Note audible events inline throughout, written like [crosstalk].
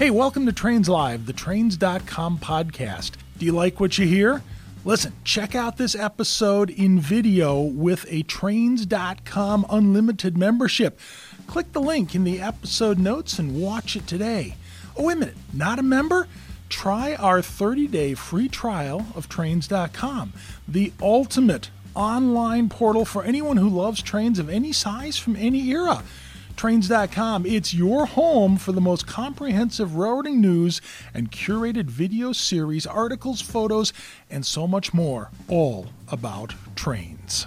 Hey, welcome to Trains Live, the Trains.com podcast. Do you like what you hear? Listen, check out this episode in video with a Trains.com unlimited membership. Click the link in the episode notes and watch it today. Oh, wait a minute, not a member? Try our 30 day free trial of Trains.com, the ultimate online portal for anyone who loves trains of any size from any era. Trains.com, it's your home for the most comprehensive railroading news and curated video series, articles, photos, and so much more, all about trains.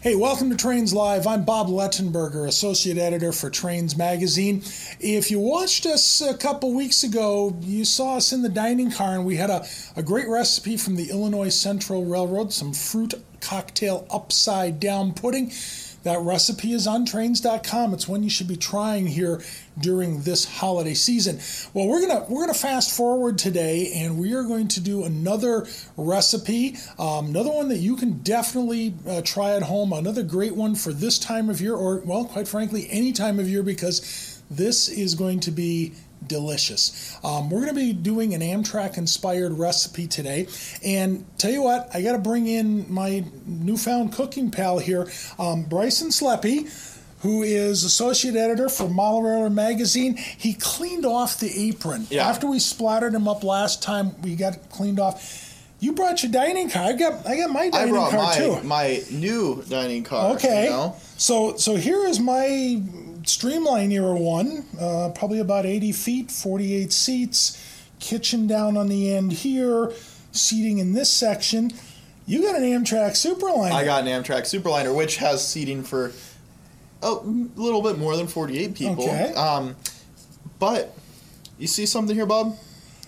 Hey, welcome to Trains Live. I'm Bob Lettenberger, Associate Editor for Trains Magazine. If you watched us a couple weeks ago, you saw us in the dining car, and we had a, a great recipe from the Illinois Central Railroad some fruit cocktail upside down pudding. That recipe is on trains.com. It's one you should be trying here during this holiday season. Well, we're gonna we're gonna fast forward today, and we are going to do another recipe, um, another one that you can definitely uh, try at home. Another great one for this time of year, or well, quite frankly, any time of year, because this is going to be delicious. Um, we're going to be doing an Amtrak inspired recipe today. And tell you what, I got to bring in my newfound cooking pal here, um, Bryson Sleppy. Who is associate editor for Model magazine? He cleaned off the apron Yeah. after we splattered him up last time. We got cleaned off. You brought your dining car. I got I got my I dining brought car my too. my new dining car. Okay. You know? So so here is my Streamline era one, uh, probably about 80 feet, 48 seats, kitchen down on the end here, seating in this section. You got an Amtrak Superliner. I got an Amtrak Superliner, which has seating for a little bit more than 48 people. Okay. Um, but you see something here, Bob?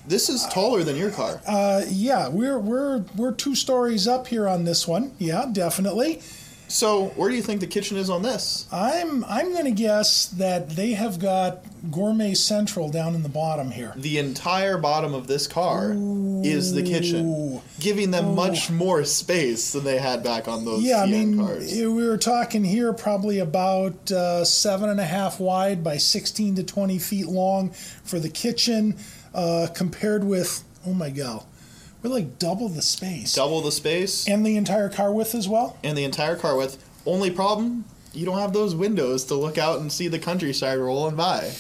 This is taller than your car. Uh, yeah, we're we're we're two stories up here on this one. Yeah, definitely. So where do you think the kitchen is on this? I'm I'm going to guess that they have got Gourmet Central down in the bottom here. The entire bottom of this car is the kitchen, giving them much more space than they had back on those Yeah, I mean, cars. we were talking here probably about uh, seven and a half wide by 16 to 20 feet long for the kitchen, uh, compared with, oh my god, we're like double the space. Double the space And the entire car width as well? and the entire car width. Only problem, you don't have those windows to look out and see the countryside rolling by.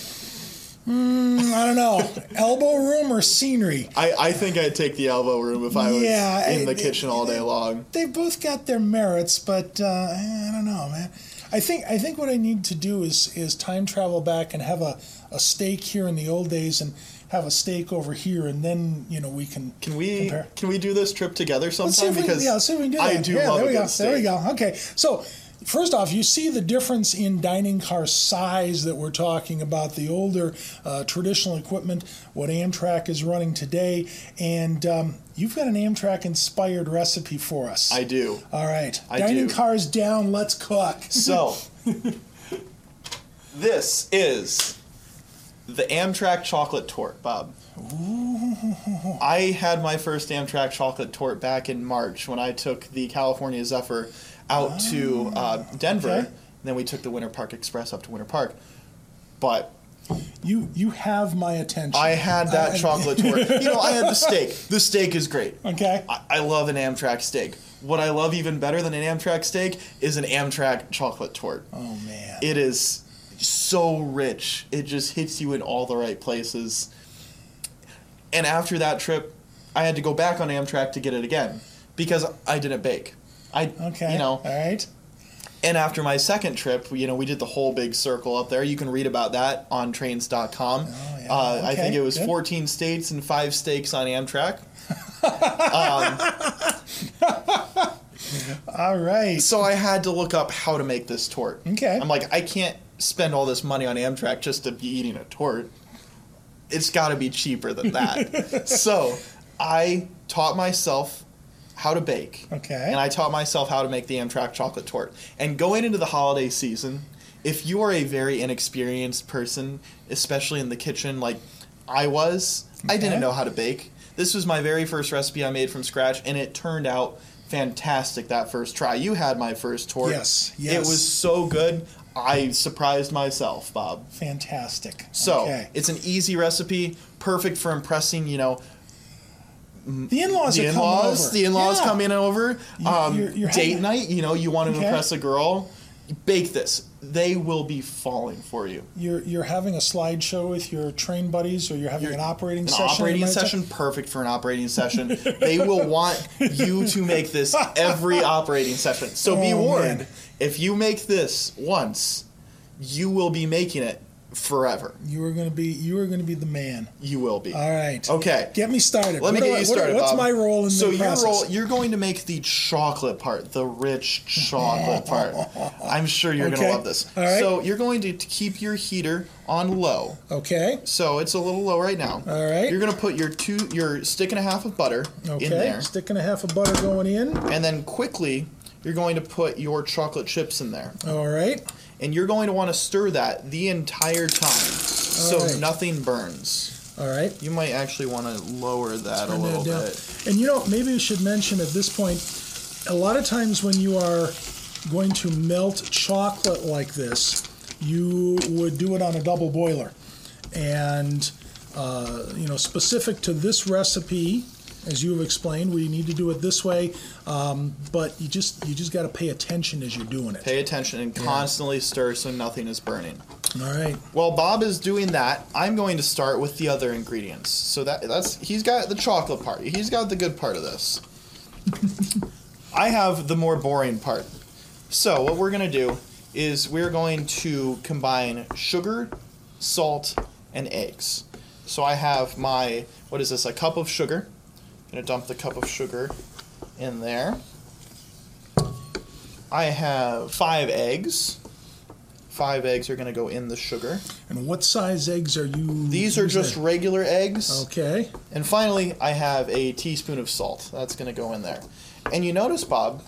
Mm, I don't know. [laughs] Elbow room or scenery? I, I think I'd take the elbow room if I was Yeah, in the it- kitchen all day long. They've both got their merits, but uh, I don't know, man. I think I think what I need to do is is time travel back and have a, a steak here in the old days and have a steak over here, and then you know we can Can we compare. can we do this trip together sometime? Let's see if we, because yeah, let's see if we can do that. I do yeah, love there we go. steak. There we go. Okay, so first off, you see the difference in dining car size that we're talking about. The older uh, traditional equipment, what Amtrak is running today, and um, you've got an Amtrak inspired recipe for us. I do. All right, I dining do. cars down. Let's cook. So [laughs] this is the Amtrak chocolate torte, Bob. Ooh. I had my first Amtrak chocolate torte back in March when I took the California Zephyr out to uh, Denver. okay. Then we took the Winter Park Express up to Winter Park. But You you have my attention. I had that I- chocolate torte. You know, I had the steak. [laughs] The steak is great. Okay. I, I love an Amtrak steak. What I love even better than an Amtrak steak is an Amtrak chocolate torte. Oh man. It is so rich. It just hits you in all the right places. And after that trip, I had to go back on Amtrak to get it again because I didn't bake. I okay. you know, All right. and after my second trip, you know, we did the whole big circle up there. You can read about that on trains.com. Oh, yeah. uh, I think it was good. 14 states and five steaks on Amtrak. [laughs] All right. So I had to look up how to make this torte. Okay. I'm like, I can't spend all this money on Amtrak just to be eating a torte. It's got to be cheaper than that. [laughs] so I taught myself how to bake. Okay. And I taught myself how to make the Amtrak chocolate torte. And going into the holiday season, if you are a very inexperienced person, especially in the kitchen like I was, I didn't know how to bake. This was my very first recipe I made from scratch, and it turned out fantastic that first try. You had my first torte. Yes, It was so good. I surprised myself, Bob. Fantastic. So okay. it's an easy recipe, perfect for impressing, you know, the in-laws the are in-laws. coming over. The in-laws Yeah. coming over. Um, you're- you're date having- night. You know, you want to Okay. impress a girl. Bake this. They will be falling for you. You're you're having a slideshow with your train buddies, or you're having an operating An session. operating session, perfect for an operating session. [laughs] they will want you to make this every operating session. So be Oh, warned. man. If you make this once, you will be making it forever. You are going to be you are going to be the man. You will be. All right. Okay. Get me started. Let me get I- you what- started. what's Bob. my role in so the your role, you're going to make the chocolate part, the rich chocolate [laughs] part. I'm sure you're gonna love this. All right. So you're going to keep your heater on low. Okay. So it's a little low right now. All right. You're going to put your two, your stick and a half of butter Okay. in there, Stick and a half of butter going in. and then quickly you're going to put your chocolate chips in there, All right. and you're going to want to stir that the entire time, so right. nothing burns. All right. You might actually want to lower that a little that bit. And you know, maybe we should mention at this point, a lot of times when you are going to melt chocolate like this, you would do it on a double boiler. And, uh, you know, specific to this recipe, as you have explained, we need to do it this way. Um, but you just you just got to pay attention as you're doing it. Pay attention and constantly stir so nothing is burning. All right. While Bob is doing that, I'm going to start with the other ingredients. So that that's he's got the chocolate part. He's got the good part of this. [laughs] I have the more boring part. So what we're going to do is we're going to combine sugar, salt, and eggs. So I have my what is this? A cup of sugar. I'm going to dump the cup of sugar in there. I have 5 eggs. Five eggs are going to go in the sugar. And what size eggs are you? These are using? just regular eggs. Okay. And finally, I have a teaspoon of salt. That's going to go in there. And you notice, Bob,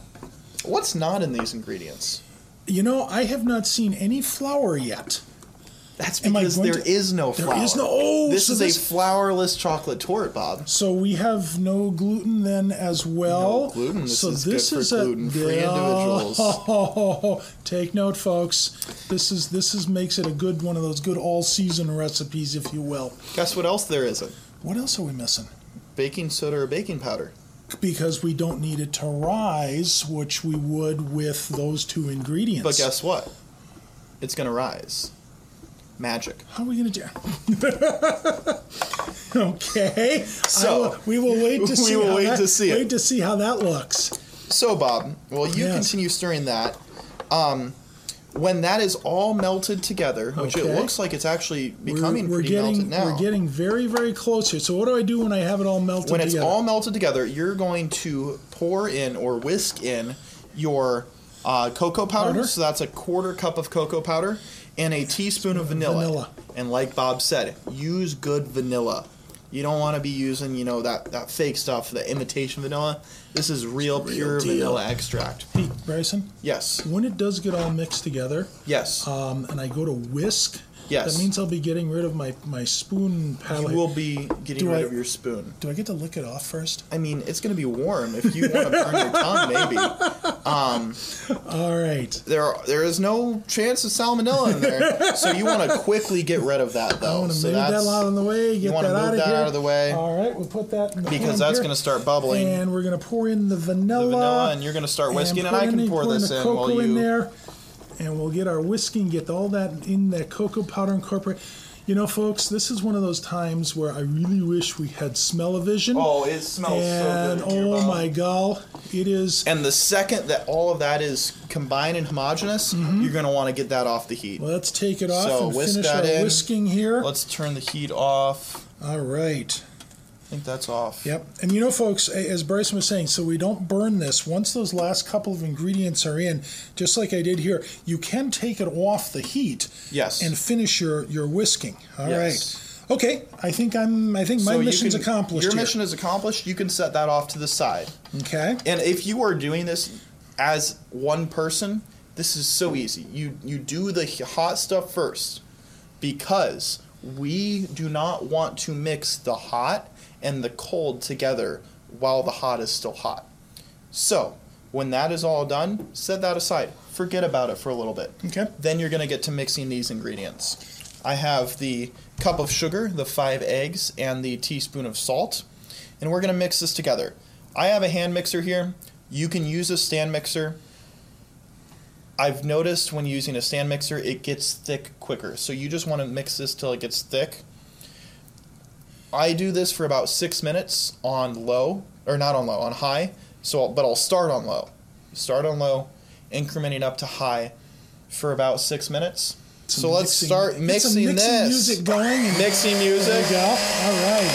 what's not in these ingredients? You know, I have not seen any flour yet. That's because there to- is no There flour. is no- oh, this so is this- a flourless chocolate torte, Bob. So we have no gluten then as well. No gluten. This so is good this for is a gluten-free individuals. [laughs] Take note, folks. This is this is makes it a good one of those good all season recipes, if you will. Guess what else there isn't? What else are we missing? Baking soda or baking powder. Because we don't need it to rise, which we would with those two ingredients. But guess what? It's going to rise. Magic. How are we going to do? [laughs] okay. So, will- we will wait to [laughs] see. We will wait that, to see it. Wait to see how that looks. So, Bob, while you Yes. continue stirring that, um, when that is all melted together, which it looks like it's actually becoming we're, we're pretty getting melted now. we're getting very very close here. So what do I do when I have it all melted when it's all melted together, you're going to pour in or whisk in your uh, cocoa powder. Powder. So that's a quarter cup of cocoa powder and a teaspoon of vanilla. Vanilla. And like Bob said, use good vanilla. You don't want to be using, you know, that, that fake stuff, the imitation vanilla. This is real, Real pure deal. vanilla extract. Hey, Bryson, Yes. when it does get all mixed together, Yes. um, and I go to whisk, Yes. that means I'll be getting rid of my my spoon palette. you will be getting Do rid I- of your spoon. do I get to lick it off first? I mean, it's going to be warm. If you want to burn your tongue, maybe. Um, All right. There, are, there is no chance of salmonella in there, so you want to quickly get rid of that, I though. want to so move that out of the way. Get wanna that move out of that here. out of the way. All right, we'll put that in the because that's going to start bubbling. And we're going to pour in the vanilla. the vanilla, and you're going to start whisking, and, put I can the- pour in this in while you. in there, and we'll get our whisking, get all that in that cocoa powder incorporate. You know, folks, this is one of those times where I really wish we had smell-o-vision. Oh, it smells and so good. oh my god, it is. And the second that all of that is combined and homogeneous, mm-hmm. you're going to want to get that off the heat. Let's take it off So and finish that our in. whisking here. Let's turn the heat off. All right. Think that's off. Yep. And you know, folks, as Bryson was saying, so we don't burn this. Once those last couple of ingredients are in, just like I did here, you can take it off the heat Yes. and finish your your whisking. All right. Yes. Okay. I think I'm. I think my So mission's can- accomplished. Your here. mission is accomplished. You can set that off to the side. Okay. And if you are doing this as one person, this is so easy. You you do the hot stuff first because we do not want to mix the hot and the cold together while the hot is still hot. So, When that is all done, set that aside. Forget about it for a little bit. Okay. Then you're going to get to mixing these ingredients. I have the cup of sugar, the five eggs, and the teaspoon of salt. And we're going to mix this together. I have a hand mixer here. You can use a stand mixer. I've noticed when using a stand mixer, it gets thick quicker. So you just want to mix this till it gets thick. I do this for about six minutes on low, or not on low, on high. So, but I'll start on low. Start on low, incrementing up to high for about six minutes. Some so let's mixing- start some mixing, mixing this. music going. Mixing music. go. All right.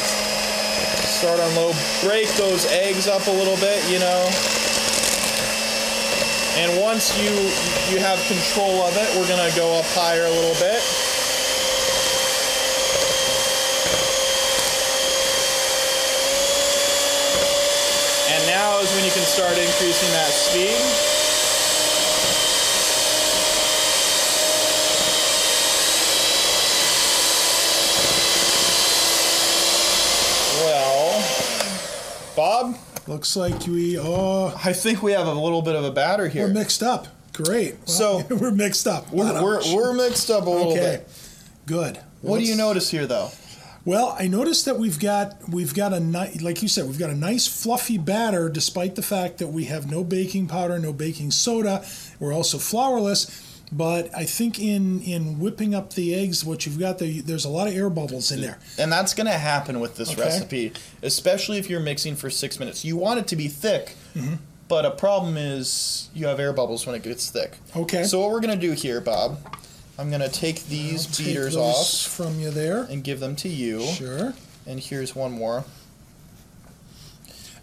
Start on low. Break those eggs up a little bit, you know. And once you you have control of it, we're gonna go up higher a little bit. And now is when you can start increasing that speed. Well, Bob, Looks like we oh I think we have a little bit of a batter here. we're mixed up. Great. Well, So- [laughs] we're mixed up. We're, we're, we're mixed up a little okay. bit. Good. What do you notice here, though? Well, I noticed that we've got we've got a nice, like you said, we've got a nice fluffy batter, despite the fact that we have no baking powder, no baking soda. We're also flourless. But I think in in whipping up the eggs, what you've got there, there's a lot of air bubbles in there. And that's going to happen with this Okay. recipe, especially if you're mixing for six minutes. You want it to be thick, Mm-hmm. but a problem is you have air bubbles when it gets thick. Okay. So what we're going to do here, Bob, I'm going to take these I'll take beaters those off from you there. and give them to you. Sure. And here's one more.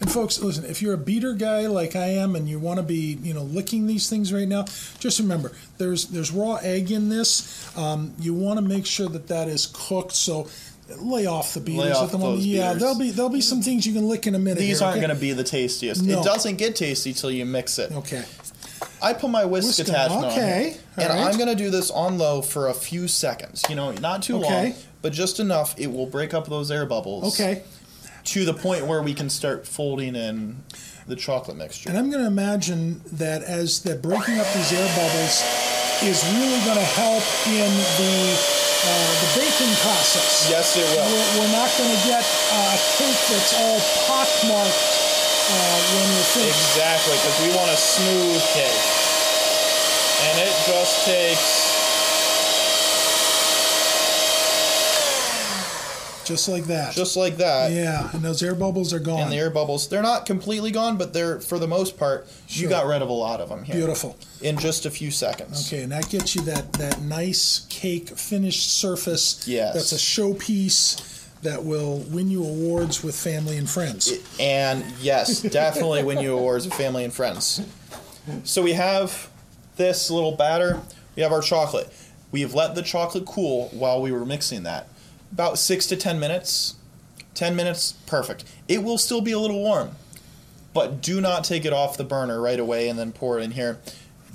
And folks, listen, if you're a beater guy like I am and you want to be, you know, licking these things right now, just remember there's there's raw egg in this. Um, you want to make sure that that is cooked. So lay off the beaters off at the moment. Yeah, beaters. there'll be there'll be some things you can lick in a minute. These here, aren't okay? going to be the tastiest. No. It doesn't get tasty till you mix it. Okay. I put my whisk, Whisk attachment on okay, here, and right. I'm gonna do this on low for a few seconds. You know, not too Okay. long, but just enough. It will break up those air bubbles. Okay. To the point where we can start folding in the chocolate mixture. And I'm going to imagine that as that breaking up these air bubbles is really going to help in the uh, the baking process. yes, it will. We're, we're not going to get uh, a cake that's all pockmarked uh, when we're finished. Exactly, because we want a smooth cake, and it just takes. Just like that. Just like that. yeah, and those air bubbles are gone. And the air bubbles, they're not completely gone, but they're, for the most part, Sure. you got rid of a lot of them here. Beautiful. In just a few seconds. Okay, and that gets you that, that nice cake finished surface. Yes. That's a showpiece that will win you awards with family and friends. And yes, definitely win you awards with family and friends. So we have this little batter. We have our chocolate. We've let the chocolate cool while we were mixing that. About six to ten minutes. Ten minutes, perfect. It will still be a little warm, but do not take it off the burner right away and then pour it in here.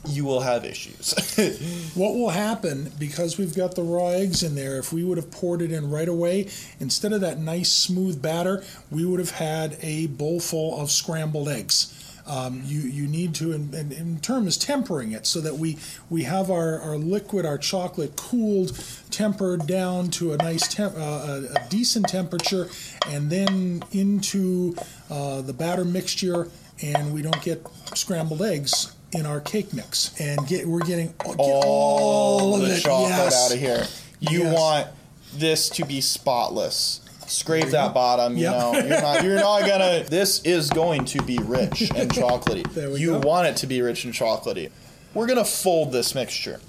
You will have issues. [laughs] What will happen because we've got the raw eggs in there? If we would have poured it in right away, instead of that nice smooth batter, we would have had a bowl full of scrambled eggs. Um, you you need to, and, and in term is tempering it so that we we have our, our liquid, our chocolate cooled, tempered down to a nice temp, uh, a, a decent temperature, and then into uh, the batter mixture, and we don't get scrambled eggs in our cake mix, and get we're getting get all, of the it. chocolate yes. out of here. You Yes. want this to be spotless. Scrape that bottom, you know. You're not you're not [laughs] gonna this is going to be rich and [laughs] chocolatey. You go. want it to be rich and chocolatey. We're gonna fold this mixture.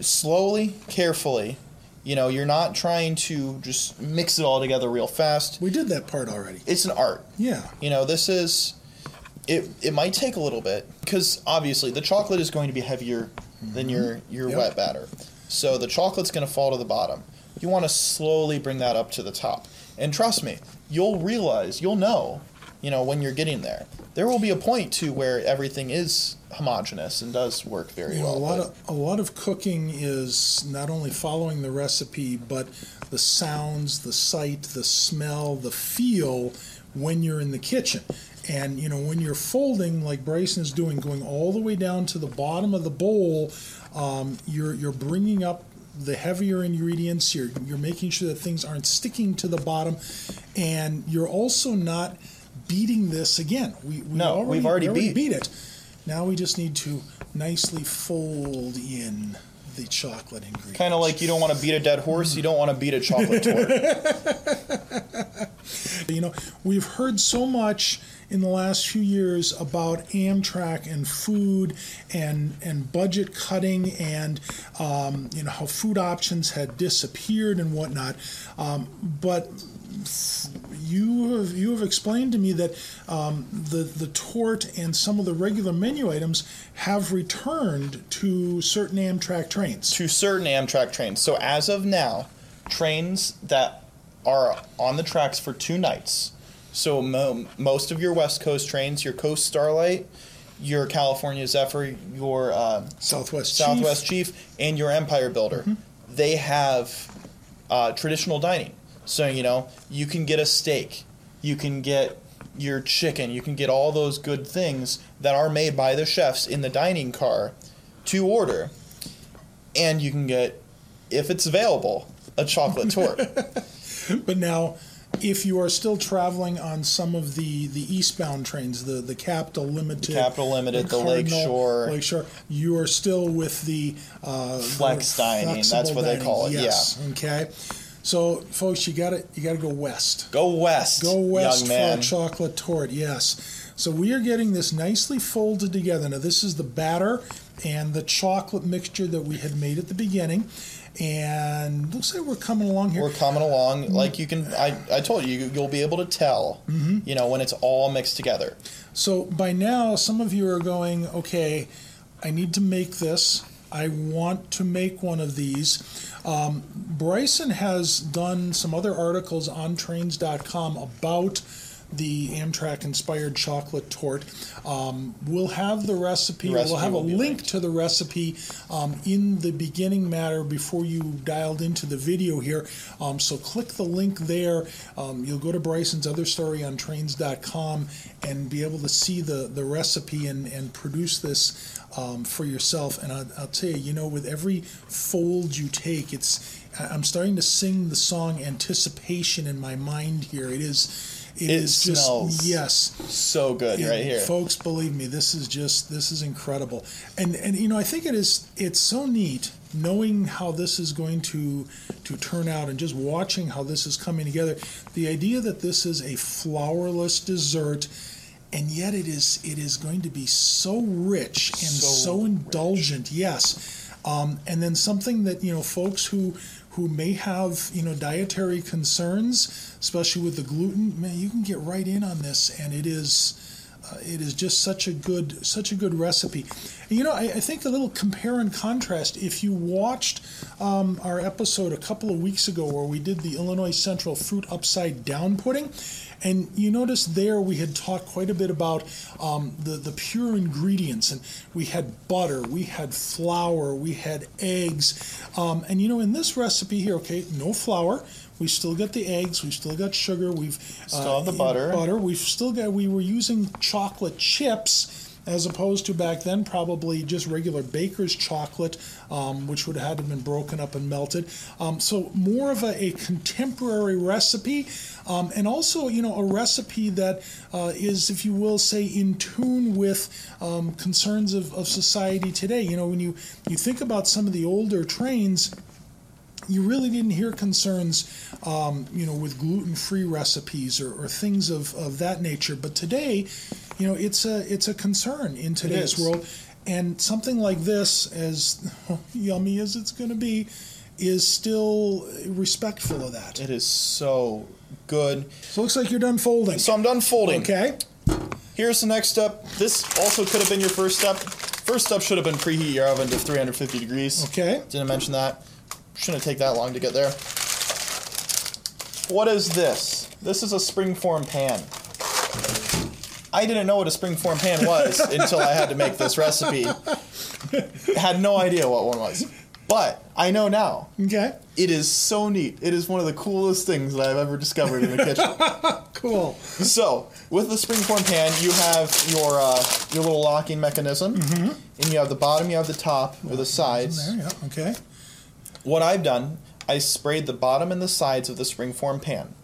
Slowly, carefully. You know, you're not trying to just mix it all together real fast. We did that part already. It's an art. Yeah. You know, this is it it might take a little bit because obviously the chocolate is going to be heavier than your mm-hmm. your Yep. wet batter. So the chocolate's going to fall to the bottom. You want to slowly bring that up to the top. And trust me, you'll realize, you'll know, you know, when you're getting there. There will be a point to where everything is homogeneous and does work very know, well. a lot of a lot of cooking is not only following the recipe, but the sounds, the sight, the smell, the feel when you're in the kitchen. And you know, when you're folding, like Bryson is doing, going all the way down to the bottom of the bowl, um, you're you're bringing up the heavier ingredients. You're you're making sure that things aren't sticking to the bottom, and you're also not beating this again. We, we No, we've already we beat. it. Now we just need to nicely fold in the chocolate ingredients. Kind of like you don't want to beat a dead horse, you don't want to beat a chocolate torte. [laughs] You know, we've heard so much in the last few years about Amtrak and food and and budget cutting and um, you know how food options had disappeared and whatnot. Um, but you have you have explained to me that um, the the torte and some of the regular menu items have returned to certain Amtrak trains. to certain Amtrak trains. So as of now, trains that are on the tracks for two nights. So mo- most of your West Coast trains, your Coast Starlight, your California Zephyr, your uh, Southwest Chief. Southwest Chief, and your Empire Builder, they have uh, traditional dining. So you know you can get a steak, you can get your chicken, you can get all those good things that are made by the chefs in the dining car to order, and you can get, if it's available, a chocolate torte. [laughs] But now, if you are still traveling on some of the, the eastbound trains, the, the Capital Limited, Capital Limited, the Cardinal, Lakeshore. Lakeshore, you are still with the uh, Flex dining, that's what they call it, Yes. Okay. So, folks, you got to you got to go west. Go west, Go west young for man. a chocolate torte. Yes. So we are getting this nicely folded together. Now this is the batter and the chocolate mixture that we had made at the beginning, and looks like we're coming along here. We're coming along. Like you can, I, I told you, you'll be able to tell. Mm-hmm. You know when it's all mixed together. So by now, some of you are going, okay, I need to make this. I want to make one of these. Um, Bryson has done some other articles on trains.com about the Amtrak inspired chocolate torte. Um, we'll have the recipe, The recipe we'll have a link linked. to the recipe um, in the beginning matter before you dialed into the video here. Um, so click the link there. Um, you'll go to Bryson's other story on trains.com and be able to see the, the recipe and, and produce this um, for yourself. And I'll, I'll tell you, you know, with every fold you take, it's I'm starting to sing the song Anticipation in my mind here. It is. It is smells just yes So good, right here. folks believe me this is just this is incredible and and you know i think it is it's so neat knowing how this is going to to turn out and just watching how this is coming together the idea that this is a flourless dessert and yet it is it is going to be so rich and so, So rich. indulgent yes um, and then something that you know folks who who may have you know dietary concerns especially with the gluten man you can get right in on this and it is uh, it is just such a good such a good recipe. And, you know I, I think a little compare and contrast if you watched um, our episode a couple of weeks ago where we did the illinois central fruit upside down pudding and you notice there we had talked quite a bit about um, the, the pure ingredients. And we had butter we had flour we had eggs. Um, and you know in this recipe here okay no flour. We still got the eggs. We've still got sugar. We've uh, Still the butter. butter. We've still got we were using chocolate chips as opposed to back then probably just regular baker's chocolate, um, which would have had been broken up and melted. Um, so more of a, a contemporary recipe, um, and also you know a recipe that uh, is, if you will, say in tune with um, concerns of, of society today. You know when you you think about some of the older trains you really didn't hear concerns, um, you know, with gluten-free recipes or, or things of, of that nature. But today, you know, it's a it's a concern in today's world, and something like this, as [laughs] yummy as it's going to be, is still respectful of that. It is so good. So it looks like you're done folding. So I'm done folding. Okay. Here's the next step. This also could have been your first step. First step should have been preheat your oven to 350 degrees. Okay. Didn't mention that. Shouldn't take that long to get there. What is this? This is a springform pan. I didn't know what a springform pan was [laughs] until I had to make this recipe. Had no idea what one was. But I know now. Okay. It is so neat. It is one of the coolest things that I've ever discovered in the kitchen. [laughs] Cool. So, with the springform pan, you have your uh, your little locking mechanism, and you have the bottom, you have the top, or the sides. There, yeah. Okay. What I've done, I sprayed the bottom and the sides of the springform pan.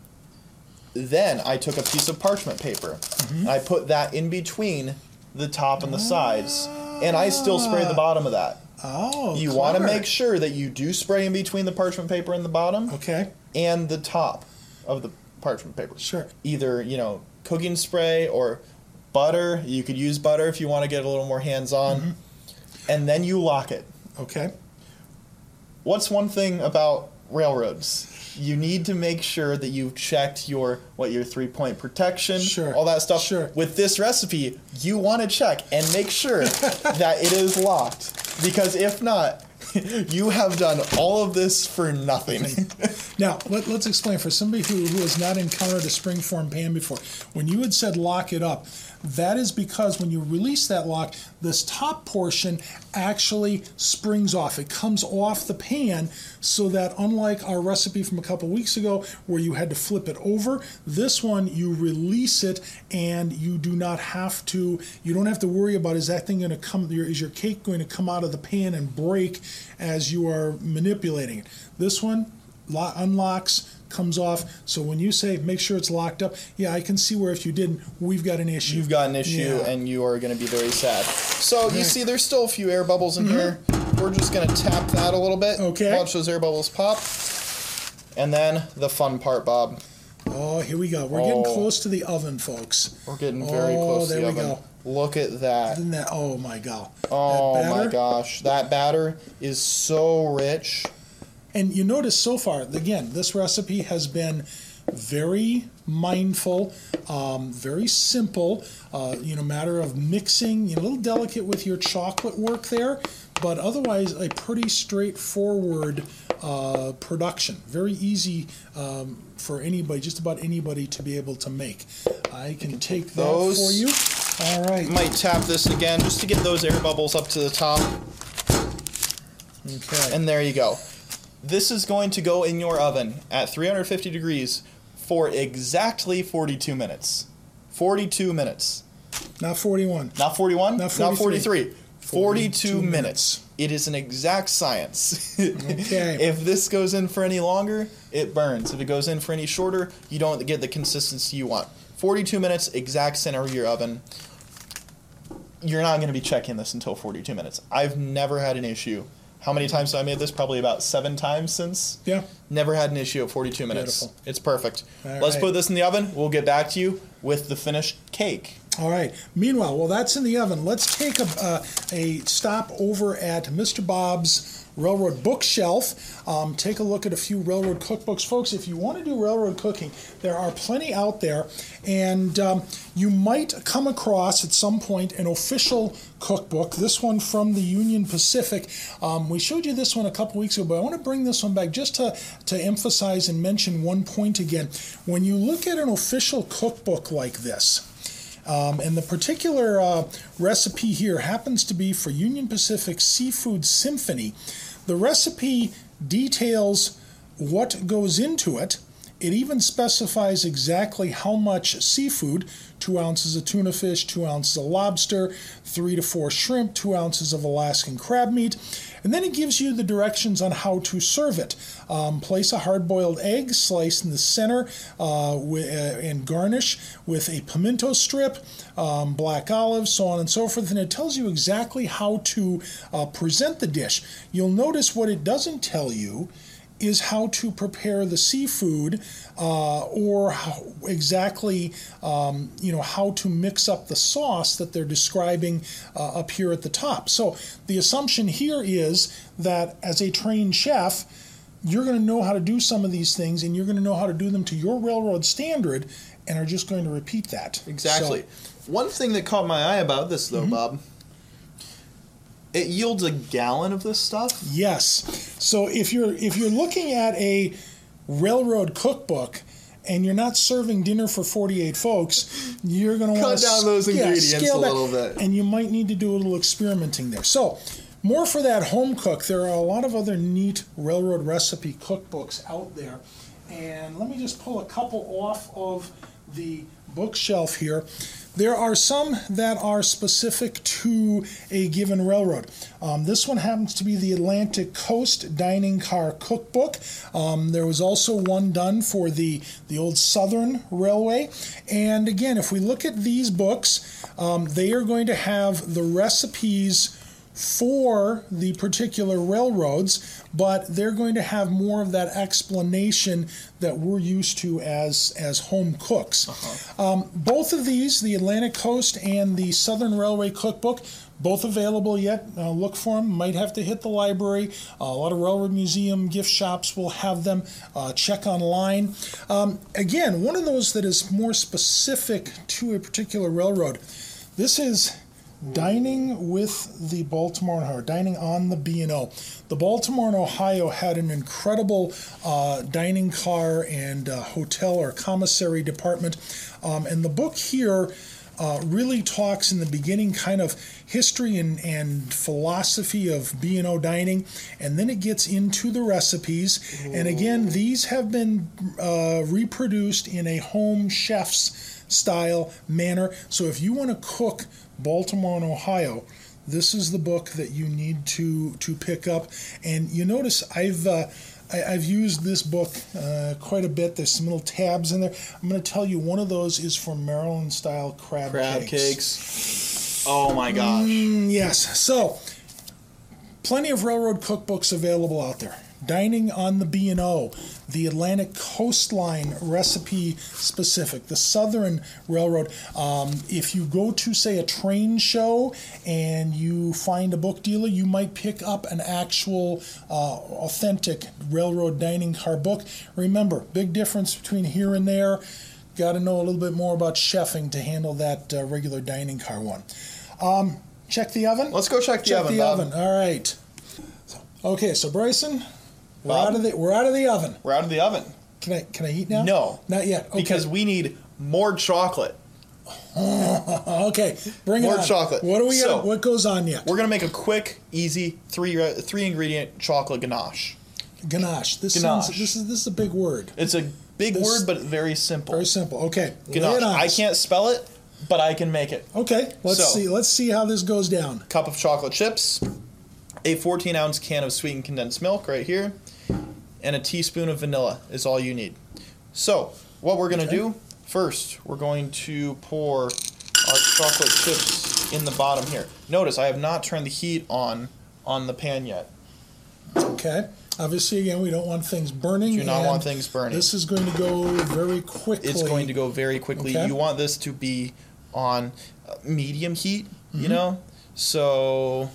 Then I took a piece of parchment paper, and I put that in between the top and the sides, and I still spray the bottom of that. Oh. You want to make sure that you do spray in between the parchment paper and the bottom Okay. and the top of the parchment paper. Sure. Either, you know, cooking spray or butter. You could use butter if you want to get a little more hands on. Mm-hmm. And then you lock it. Okay. What's one thing about railroads? You need to make sure that you've checked your what your three point protection, Sure. all that stuff. Sure. With this recipe, you want to check and make sure [laughs] that it is locked because if not, [laughs] you have done all of this for nothing. Now, let, us explain for somebody who, who has not encountered a springform pan before. When you had said lock it up, that is because when you release that lock, this top portion actually springs off. It comes off the pan so that, unlike our recipe from a couple weeks ago where you had to flip it over, this one you release it and you do not have to, you don't have to worry about is that thing going to come, is your cake going to come out of the pan and break as you are manipulating it. This one, lo- unlocks, comes off. So when you say make sure it's locked up, yeah, I can see where if you didn't, we've got an issue. You've got an issue Yeah. and you are going to be very sad. So you see, there's still a few air bubbles in mm-hmm. here. We're just going to tap that a little bit. Okay. Watch those air bubbles pop. And then the fun part, Bob. Oh, here we go. We're getting Oh. close to the oven, folks. We're getting very Oh, close to there the we oven. go. Look at that? Oh my god. Oh my gosh. That batter is so rich. And you notice so far, again, this recipe has been very mindful, um, very simple. Uh, you know, matter of mixing, you know, a little delicate with your chocolate work there, but otherwise a pretty straightforward uh, production. Very easy um, for anybody, just about anybody, to be able to make. I can take that Those- for you. All right. Might tap this again just to get those air bubbles up to the top. Okay. And there you go. This is going to go in your oven at 350 degrees for exactly 42 minutes. 42 minutes. Not 41. Not 41, Not not 43. 43. 42, 42 minutes. It is an exact science. Okay. [laughs] if this goes in for any longer, it burns. If it goes in for any shorter, you don't get the consistency you want. 42 minutes, exact center of your oven. You're not going to be checking this until 42 minutes. I've never had an issue. How many times have I made this? Probably about seven times since. Yeah. Never had an issue at 42 minutes. Beautiful. It's perfect. All Let's right. put this in the oven. We'll get back to you with the finished cake. All right. Meanwhile, well, that's in the oven, let's take a, uh, a stop over at Mr. Bob's Railroad Bookshelf. Um, take a look at a few railroad cookbooks. Folks, if you want to do railroad cooking, there are plenty out there. And um, you might come across at some point an official cookbook. This one from the Union Pacific. Um, we showed you this one a couple weeks ago, but I want to bring this one back just to, to emphasize and mention one point again. When you look at an official cookbook like this, um, and the particular uh, recipe here happens to be for Union Pacific Seafood Symphony. The recipe details what goes into it. It even specifies exactly how much seafood two ounces of tuna fish, two ounces of lobster, three to four shrimp, two ounces of Alaskan crab meat. And then it gives you the directions on how to serve it. Um, place a hard boiled egg sliced in the center uh, uh, and garnish with a pimento strip, um, black olives, so on and so forth. And it tells you exactly how to uh, present the dish. You'll notice what it doesn't tell you is how to prepare the seafood uh, or how, exactly um, you know how to mix up the sauce that they're describing uh, up here at the top so the assumption here is that as a trained chef you're going to know how to do some of these things and you're going to know how to do them to your railroad standard and are just going to repeat that Exactly. So- One thing that caught my eye about this, though, Mm-hmm. Bob, it yields a gallon of this stuff. Yes. So if you're if you're looking at a railroad cookbook and you're not serving dinner for 48 folks, you're going to want to cut down those ingredients a little bit. and you might need to do a little experimenting there. So more for that home cook. There are a lot of other neat railroad recipe cookbooks out there. And let me just pull a couple off of the bookshelf here. There are some that are specific to a given railroad. Um, this one happens to be the Atlantic Coast Dining Car Cookbook. Um, there was also one done for the, the old Southern Railway. And again, if we look at these books, um, they are going to have the recipes for the particular railroads, but they're going to have more of that explanation that we're used to as as home cooks. Uh-huh. Um, both of these, the Atlantic Coast and the Southern Railway Cookbook, both available yet. Uh, look for them. Might have to hit the library. Uh, a lot of railroad museum gift shops will have them. Uh, check online. Um, again, one of those that is more specific to a particular railroad. This is dining with the Baltimore and Ohio, dining on the B&O. The Baltimore and Ohio had an incredible uh, dining car and uh, hotel or commissary department. Um, and the book here uh, really talks in the beginning kind of history and, and philosophy of B&O dining. And then it gets into the recipes. Ooh. And again, these have been uh, reproduced in a home chef's style manner. So if you want to cook Baltimore and Ohio, this is the book that you need to to pick up. And you notice I've uh, I, have used this book uh, quite a bit. There's some little tabs in there. I'm going to tell you one of those is for Maryland style crab, crab cakes. cakes. Oh my gosh! Mm, yes. So plenty of railroad cookbooks available out there. Dining on the B&O, the Atlantic Coastline recipe specific, the Southern Railroad. Um, if you go to, say, a train show and you find a book dealer, you might pick up an actual uh, authentic railroad dining car book. Remember, big difference between here and there. Got to know a little bit more about chefing to handle that uh, regular dining car one. Um, check the oven. Let's go check the check oven. the Bob. oven. All right. Okay, so Bryson, we're out of the we're out of the oven. We're out of the oven. Can I can I eat now? No, not yet. Okay. Because we need more chocolate. [laughs] okay, bring more it on. chocolate. What do we so, got? What goes on yet? We're gonna make a quick, easy three uh, three ingredient chocolate ganache. Ganache. This ganache. sounds this is this is a big word. It's a big this, word, but very simple. Very simple. Okay, ganache. I can't spell it, but I can make it. Okay, let's so, see. Let's see how this goes down. Cup of chocolate chips, a 14 ounce can of sweetened condensed milk right here, and a teaspoon of vanilla is all you need. So, what we're going to okay. do first, we're going to pour our chocolate chips in the bottom here. Notice I have not turned the heat on on the pan yet. Okay. Obviously, again, we don't want things burning. Do not want things burning. This is going to go very quickly. It's going to go very quickly. Okay. You want this to be on medium heat, mm-hmm. you know? So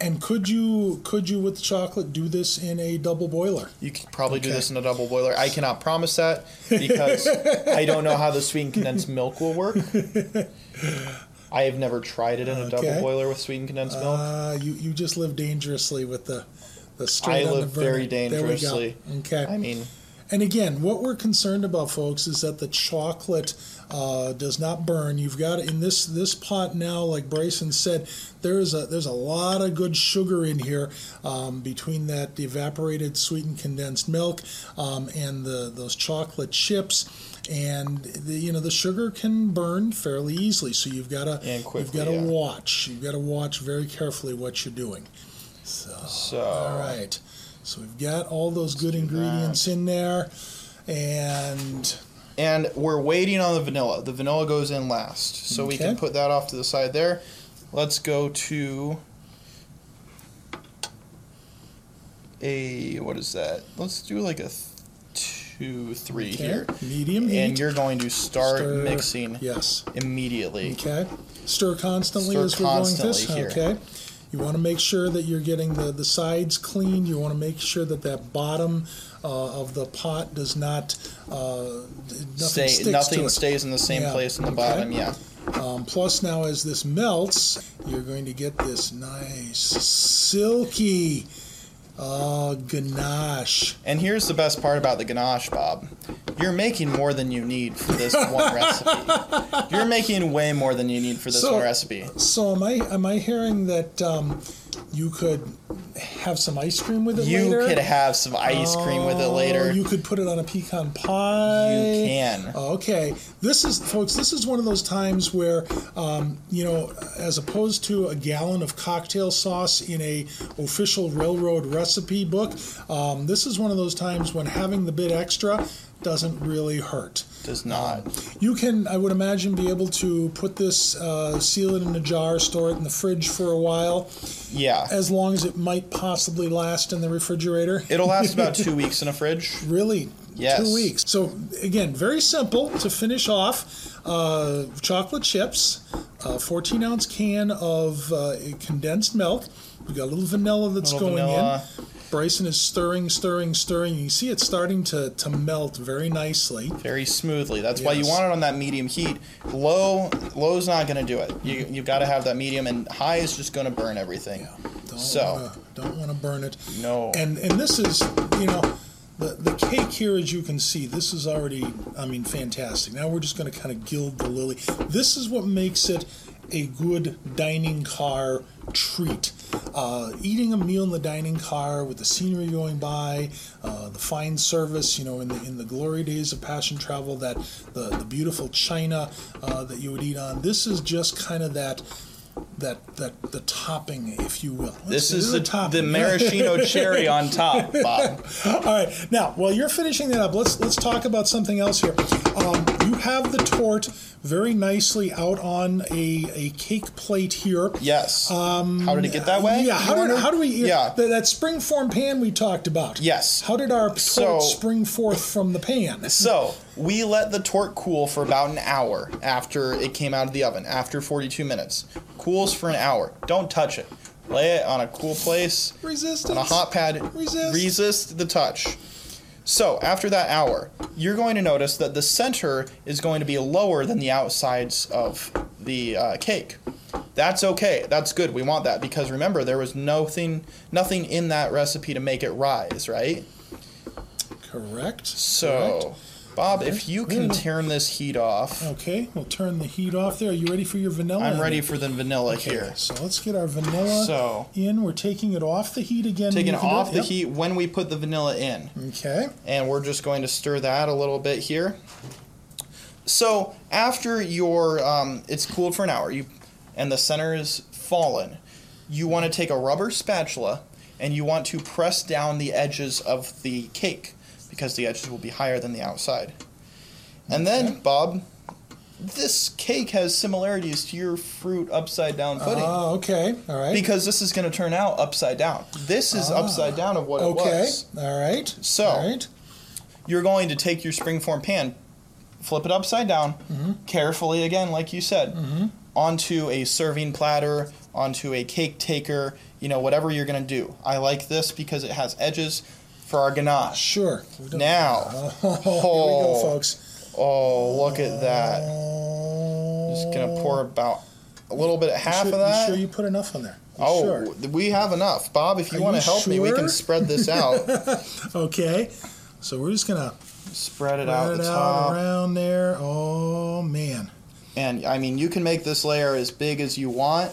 and could you could you with chocolate do this in a double boiler? You could probably okay. do this in a double boiler. I cannot promise that [laughs] because I don't know how the sweetened condensed milk will work. I have never tried it in a okay. double boiler with sweetened condensed milk. Uh, you you just live dangerously with the the straight I live the very dangerously. Okay. I mean, and again, what we're concerned about, folks, is that the chocolate uh, does not burn. You've got in this this pot now, like Bryson said, there is a there's a lot of good sugar in here um, between that evaporated sweetened condensed milk um, and the those chocolate chips and the, you know the sugar can burn fairly easily. So you've got to you've got to yeah. watch. You've got to watch very carefully what you're doing. So, so all right. So we've got all those good ingredients in there, and and we're waiting on the vanilla. The vanilla goes in last, so okay. we can put that off to the side there. Let's go to a what is that? Let's do like a two, three okay. here. Medium heat. And you're going to start Stir. mixing. Yes. Immediately. Okay. Stir constantly Stir as we're constantly going this. Here. Okay. You want to make sure that you're getting the, the sides clean. You want to make sure that that bottom uh, of the pot does not uh, nothing Stay, nothing stays in the same yeah. place in the okay. bottom. Yeah. Um, plus, now as this melts, you're going to get this nice silky uh, ganache. And here's the best part about the ganache, Bob. You're making more than you need for this [laughs] one recipe. You're making way more than you need for this so, one recipe. So am I? Am I hearing that um, you could have some ice cream with it later. You later. could have some ice cream with it Oh, later. You could put it on a pecan pie. You can. Okay, this is, folks. This is one of those times where, um, you know, as opposed to a gallon of cocktail sauce in a official railroad recipe book, um, this is one of those times when having the bit extra doesn't really hurt. Does not. You can, I would imagine, be able to put this, uh, seal it in a jar, store it in the fridge for a while, Yeah. as long as it might possibly last in the refrigerator. It'll last about two [laughs] weeks in a fridge. Really? Yes. Two weeks. So, again, very simple to finish off uh, chocolate chips, a 14 ounce can of uh, condensed milk. we got a little vanilla that's Little going vanilla. in. Bryson is stirring, stirring, stirring. You see it starting to, to melt very nicely. very smoothly. That's why you want it on that medium heat. Low, low's not going to do it. You you got to have that medium, and high is just going to burn everything. Don't So. wanna, don't want to burn it. No. And and this is you know the the cake here as you can see this is already I mean fantastic. Now we're just going to kind of gild the lily. This is what makes it a good dining car treat. Uh, eating a meal in the dining car with the scenery going by, uh, the fine service, you know, in the in the glory days of passion travel, that the the beautiful china uh, that you would eat on. This is just kind of that that that the topping, if you will. This Let's is do the, the maraschino [laughs] cherry on top, Bob. All right. Now, while you're finishing that up, let's let's talk about something else here. Um, you have the torte very nicely out on a, a cake plate here. Yes. how did it get that way? Um, Yeah. How did how do we? Yeah. That, that spring form pan we talked about. Yes. How did our torte So- spring forth from the pan? So we let the torte cool for about an hour after it came out of the oven, after 42 minutes. For an hour. Don't touch it. Lay it on a cool place, Resistance. on a hot pad. Resist. Resist the touch. So after that hour, you're going to notice that the center is going to be lower than the outsides of the uh, cake. That's okay. That's good. We want that because remember there was nothing nothing in that recipe to make it rise, right? Correct. So, Bob, if you can turn this heat off, Okay. We'll turn the heat off there. Are you ready for your vanilla? I'm ready for the vanilla Okay, here. So let's get our vanilla So- in. We're taking it off the heat again. Taking do off it. the Yep. heat when we put the vanilla in. Okay. and we're just going to stir that a little bit here. So after your um, it's cooled for an hour, you and the center is fallen, you want to take a rubber spatula and you want to press down the edges of the cake because the edges will be higher than the outside. And Okay. then, Bob, this cake has similarities to your fruit upside down pudding. Oh, okay. All right. because this is going to turn out upside down. This is upside down of what it Ah. okay. All right. So- All right. you're going to take your springform pan, flip it upside down, Mm-hmm. carefully again, like you said, onto a serving platter, onto a cake taker, you know, whatever you're going to do. I like this because it has edges for our ganache. Sure. Now, Oh, [laughs] here we go, Oh. folks. oh, look at that. Just going to pour about a little bit, of half sure, of that. You sure you put enough on there? You Oh, Sure. we have enough. Bob, if you Are want to help me, we can spread this [laughs] out. Okay. So we're just gonna spread it out it the out top. around there. Oh man. And I mean, you can make this layer as big as you want.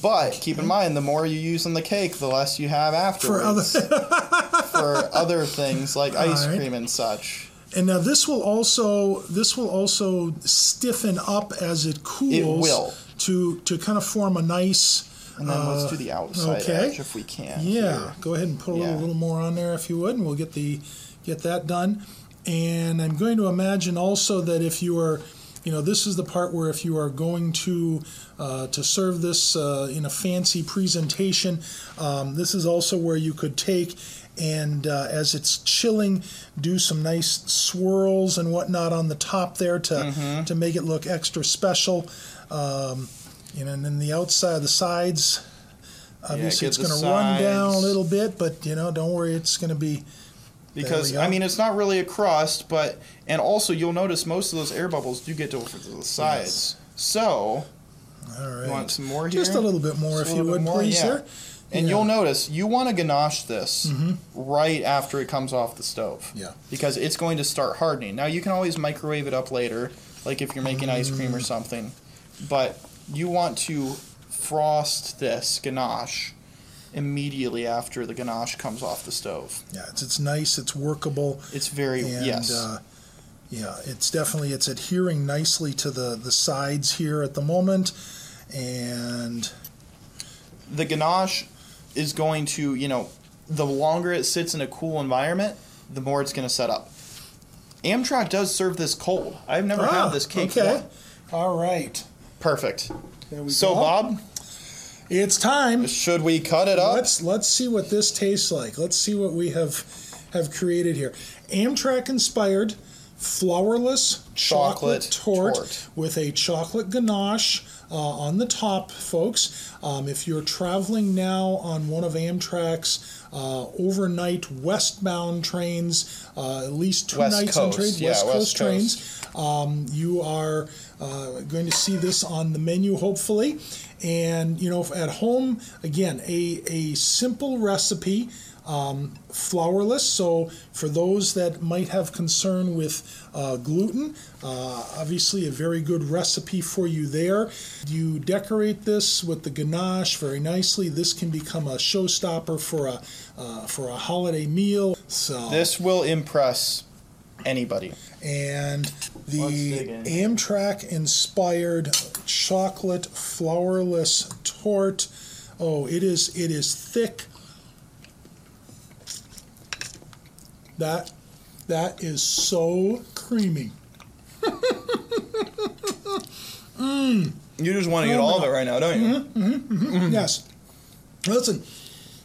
But keep in mind, the more you use on the cake, the less you have For other. afterwards [laughs] for other things like ice Alright. cream and such. and now this will also this will also stiffen up as it cools. It will. To to kind of form a nice. And then let's do the uh, outside okay. edge if we can. Yeah, here. go ahead and put a little, little more on there if you would, and we'll get the get that done. And I'm going to imagine also that if you are, you know, this is the part where if you are going to uh, to serve this uh, in a fancy presentation, um, this is also where you could take and uh, as it's chilling, do some nice swirls and whatnot on the top there to Mm-hmm. to make it look extra special. Um, you know, and then the outside, the sides. Obviously, get it's going to run down a little bit, but you know, don't worry, it's going to be. Because I mean, it's not really a crust, but and also you'll notice most of those air bubbles do get to the sides. So All right. want some more here? Just a little bit more, Just if you would, more, please, yeah. sir. And Yeah. Mm-hmm. you'll notice you want to ganache this right after it comes off the stove. Yeah. Because it's going to start hardening. Now you can always microwave it up later, like if you're making ice cream or Mm. something. But you want to frost this ganache immediately after the ganache comes off the stove. Yeah, it's it's nice. It's workable. It's very and, yes. Uh, yeah, it's definitely it's adhering nicely to the the sides here at the moment, and the ganache is going to you know the longer it sits in a cool environment, the more it's going to set up. Amtrak does serve this cold. I've never ah, had this cake. Okay, Yet. all right. Perfect. There we so go. Bob, it's time. should we cut it up? Let's let's see what this tastes like. Let's see what we have have created here. Amtrak inspired flourless chocolate, Chocolate torte, torte. with a chocolate ganache uh, on the top, folks. Um, if you're traveling now on one of Amtrak's uh, overnight westbound trains, uh, at least two West nights on trains, yeah, West West Coast trains, um, you are uh, going to see this on the menu, hopefully. And you know, at home, again, a a simple recipe um, flourless. So for those that might have concern with uh, gluten, uh, obviously a very good recipe for you there. You decorate this with the ganache very nicely. This can become a showstopper for a uh, for a holiday meal. So This will impress anybody. and the. Amtrak inspired chocolate flourless torte. Oh, it is it is thick. That that is so creamy. You just want to get Oh, all of it right now, don't you? Mm-hmm, mm-hmm, mm-hmm. Yes. Listen,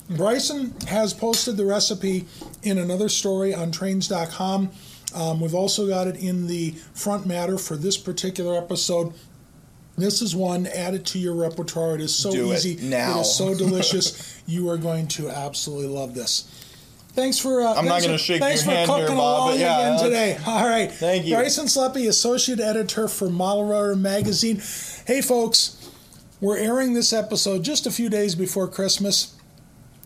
Bryson has posted the recipe in another story on trains.com. Um, we've also got it in the front matter for this particular episode. This is one added to your repertoire. It is so Do it easy. now. It is so [laughs] delicious. you are going to absolutely love this. Thanks for. Uh, I'm not gonna shake Thanks your for hand cooking here, Bob, along yeah, again today. [laughs] All right. Thank you. Bryson Sleppy, associate editor for Model Railroad Magazine. Hey, folks, we're airing this episode just a few days before Christmas.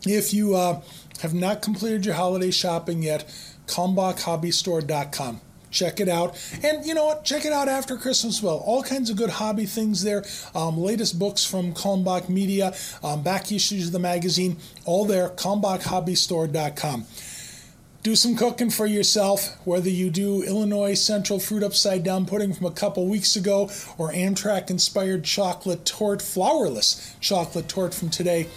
If you uh, have not completed your holiday shopping yet, kalmbachhobbystore.com. Check it out. And you know what? Check it out after Christmas as well. All kinds of good hobby things there. Um, latest books from Kalmbach Media, um, back issues of the magazine, all there. KalmbachHobbyStore.com. Do some cooking for yourself, whether you do Illinois Central Fruit Upside Down Pudding from a couple weeks ago or Amtrak inspired chocolate torte, flourless chocolate torte from today.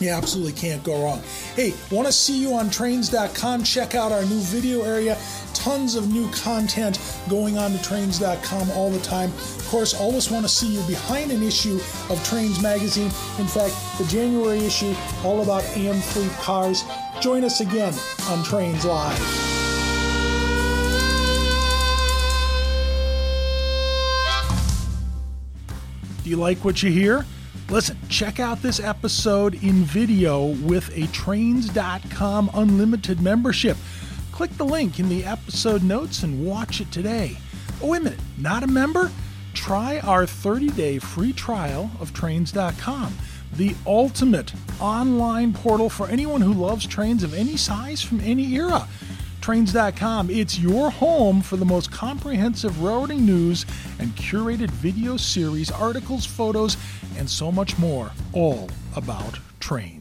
You absolutely can't go wrong. Hey, want to see you on trains.com? Check out our new video area. Tons of new content going on to trains.com all the time. Of course, always want to see you behind an issue of Trains Magazine. In fact, the January issue, all about Amfleet cars. Join us again on Trains Live. Do you like what you hear? Listen, check out this episode in video with a trains.com unlimited membership. Click the link in the episode notes and watch it today. Oh, wait a minute, not a member? Try our 30 day free trial of trains.com, the ultimate online portal for anyone who loves trains of any size from any era. Trains.com, it's your home for the most comprehensive railroading news and curated video series, articles, photos, and so much more, all about trains.